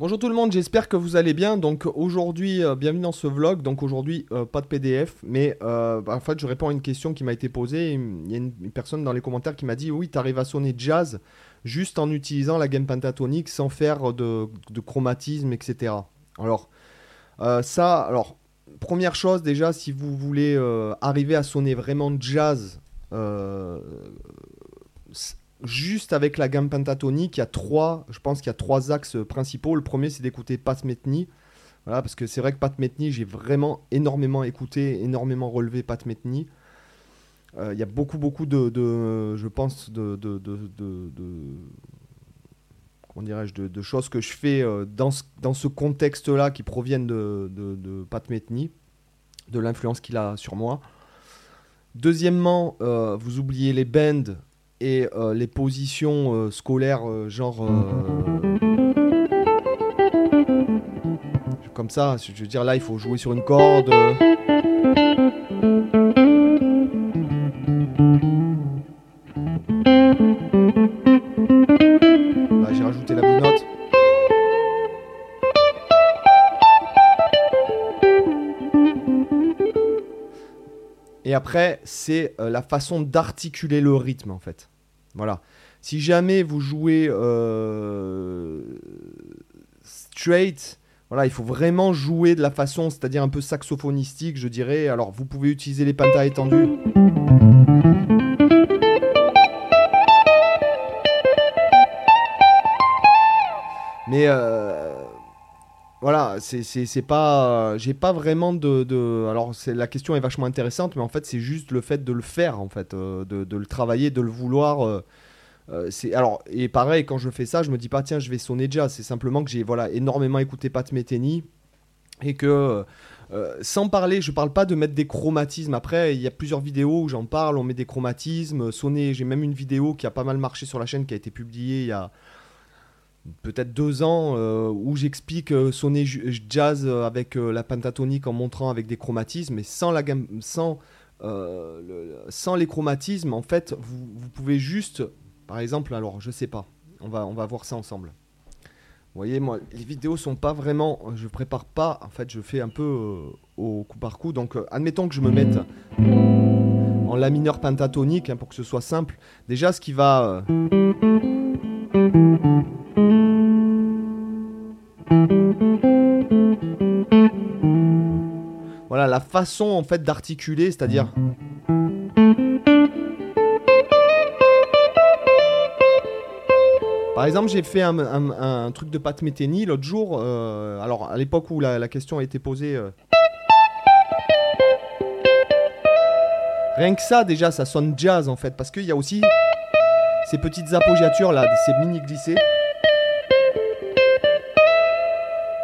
Bonjour tout le monde, j'espère que vous allez bien. Donc aujourd'hui, euh, bienvenue dans ce vlog. Donc aujourd'hui, euh, pas de PDF, mais euh, en fait, je réponds à une question qui m'a été posée. Il y a une, personne dans les commentaires qui m'a dit Oui, tu arrives à sonner jazz juste en utilisant la gamme pentatonique sans faire de, de chromatisme, etc. Alors, ça, alors, première chose déjà, si vous voulez arriver à sonner vraiment jazz, juste avec la gamme pentatonique, il y a trois, je pense qu'il y a trois axes principaux. Le premier, c'est d'écouter Pat Metheny. Voilà, parce que c'est vrai que Pat Metheny, j'ai vraiment énormément écouté, énormément relevé Pat Metheny. Euh, Il y a beaucoup, beaucoup de, je pense, de, de, de, comment dirais-je, de, choses que je fais euh, dans ce, dans ce contexte-là qui proviennent de, Pat Metheny, de l'influence qu'il a sur moi. Deuxièmement, euh, vous oubliez les bends et euh, les positions euh, scolaires, euh, genre. comme ça, je veux dire, là, il faut jouer sur une corde. Là, j'ai rajouté la bonne note. Et après, c'est la façon d'articuler le rythme, en fait. Voilà. Si jamais vous jouez euh, straight, voilà, il faut vraiment jouer de la façon, c'est-à-dire un peu saxophonistique, je dirais. Alors, vous pouvez utiliser les pentas étendus. Mais euh, voilà, c'est pas. J'ai pas vraiment de. alors, la question est vachement intéressante, mais en fait, c'est juste le fait de le faire, en fait, euh, de, le travailler, de le vouloir. euh, euh, c'est alors et pareil quand je fais ça je me dis pas tiens je vais sonner jazz c'est simplement que j'ai voilà énormément écouté Pat Metheny et que sans parler je parle pas de mettre des chromatismes après il y a plusieurs vidéos où j'en parle on met des chromatismes sonner j'ai même une vidéo qui a pas mal marché sur la chaîne qui a été publiée il y a peut-être deux ans euh, où j'explique euh, sonner jazz euh, avec la pentatonique en montrant avec des chromatismes mais sans la gamme sans sans les chromatismes en fait vous, vous pouvez juste par exemple, alors je sais pas, on va, on va voir ça ensemble. Vous voyez, moi, les vidéos sont pas vraiment, je prépare pas, en fait, je fais un peu au coup par coup. Donc, admettons que je me mette en la mineur pentatonique hein, pour que ce soit simple. Déjà, ce qui va. La façon en fait d'articuler, c'est-à-dire. Par exemple, j'ai fait un, truc de Pat Metheny l'autre jour. euh, alors, à l'époque où la, la question a été posée. euh, Rien que ça, déjà, ça sonne jazz en fait. Parce qu'il y a aussi ces petites appoggiatures là, ces mini glissés.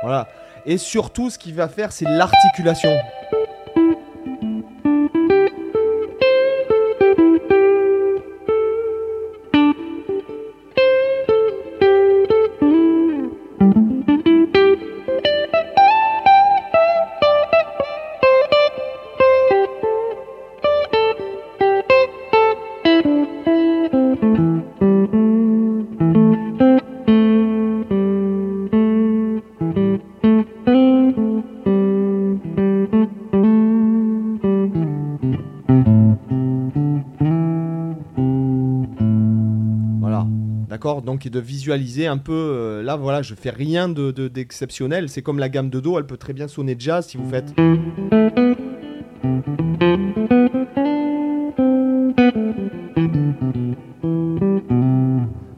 Voilà. Et surtout, ce qu'il va faire, c'est l'articulation. Donc, et de visualiser un peu. euh, là, voilà, je fais rien de- de- d'exceptionnel. c'est comme la gamme de Do, elle peut très bien sonner jazz si vous faites.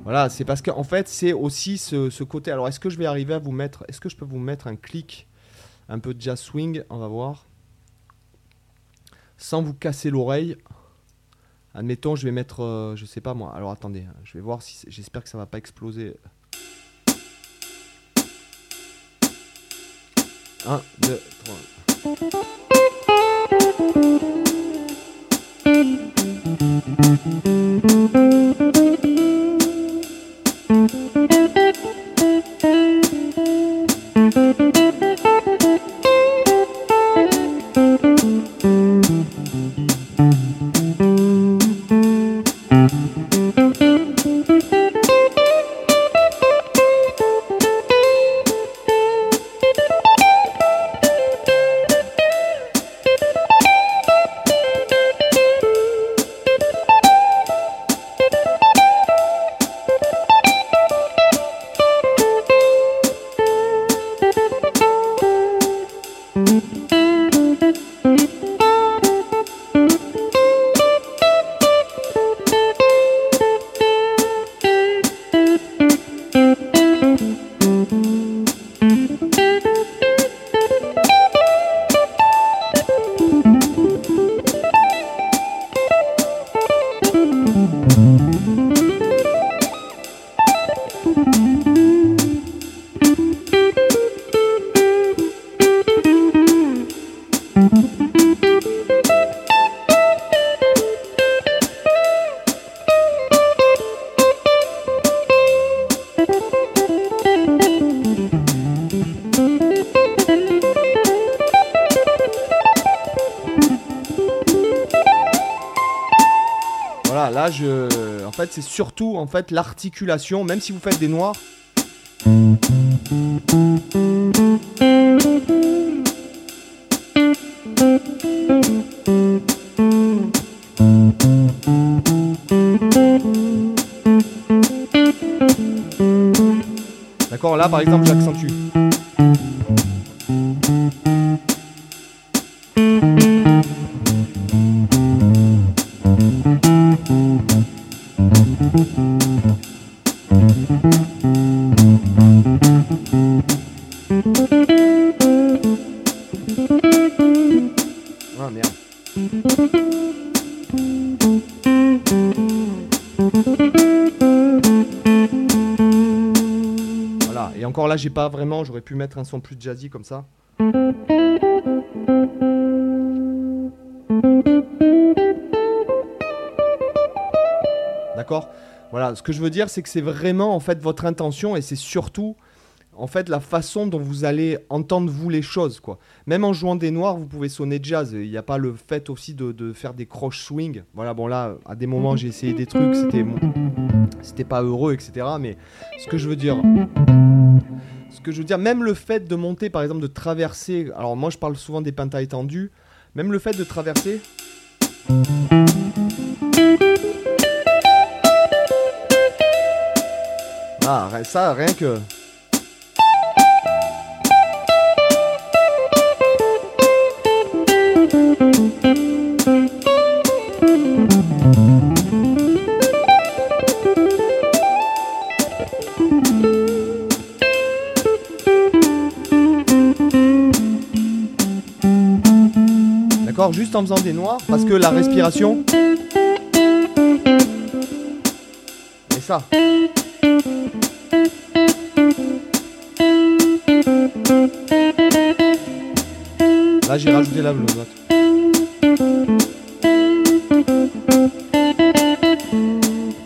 Voilà, c'est parce qu'en fait, c'est aussi ce, ce côté. Alors, est-ce que je vais arriver à vous mettre. Est-ce que je peux vous mettre un clic un peu de jazz swing? On va voir. Sans vous casser l'oreille. Admettons, je vais mettre, euh, je sais pas moi. Alors attendez, je vais voir si j'espère que ça va pas exploser. 1, 2, 3. Fait, c'est surtout en fait l'articulation, même si vous faites des noirs. D'accord, là par exemple j'accentue. J'ai pas vraiment, j'aurais pu mettre un son plus jazzy comme ça. D'accord? Voilà, ce que je veux dire, c'est que c'est vraiment en fait votre intention et c'est surtout en fait la façon dont vous allez entendre vous les choses quoi. Même en jouant des noirs, vous pouvez sonner jazz. Il n'y a pas le fait aussi de, de faire des croches swing. Voilà, bon là, à des moments j'ai essayé des trucs, c'était c'était pas heureux, etc. Mais ce que je veux dire, ce que je veux dire, même le fait de monter, par exemple, de traverser. Alors moi, je parle souvent des pentas étendus. Même le fait de traverser. Ah, ça, rien que. Juste en faisant des noirs, parce que la respiration. Et ça. Là, j'ai rajouté la blue note.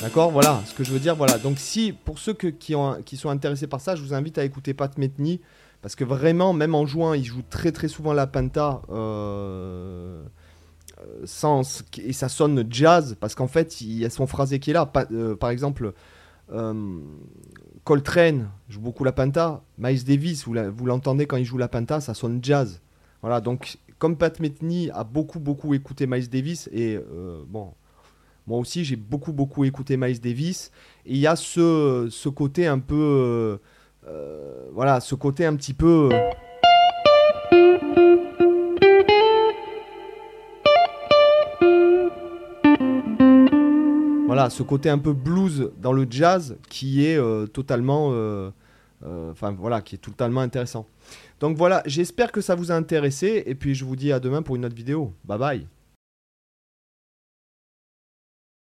D'accord, voilà, ce que je veux dire, voilà. Donc si, pour ceux que- qui, ont, qui sont intéressés par ça, je vous invite à écouter Pat Metheny, parce que vraiment, même en jouant, il joue très très souvent la penta, euh, euh, sans, et ça sonne jazz, parce qu'en fait, il y a son phrasé qui est là. Euh, par exemple, Coltrane joue beaucoup la penta, Miles Davis, vous l'entendez quand il joue la penta, ça sonne jazz. Voilà, donc comme Pat Metheny a beaucoup beaucoup écouté Miles Davis, et bon... Moi aussi, j'ai beaucoup, beaucoup écouté Miles Davis. Et il y a ce côté un peu. Euh, voilà, ce côté un petit peu. euh, Voilà, ce côté un peu blues dans le jazz qui est euh, totalement. voilà, qui est totalement intéressant. Donc voilà, j'espère que ça vous a intéressé. Et puis je vous dis à demain pour une autre vidéo. Bye bye.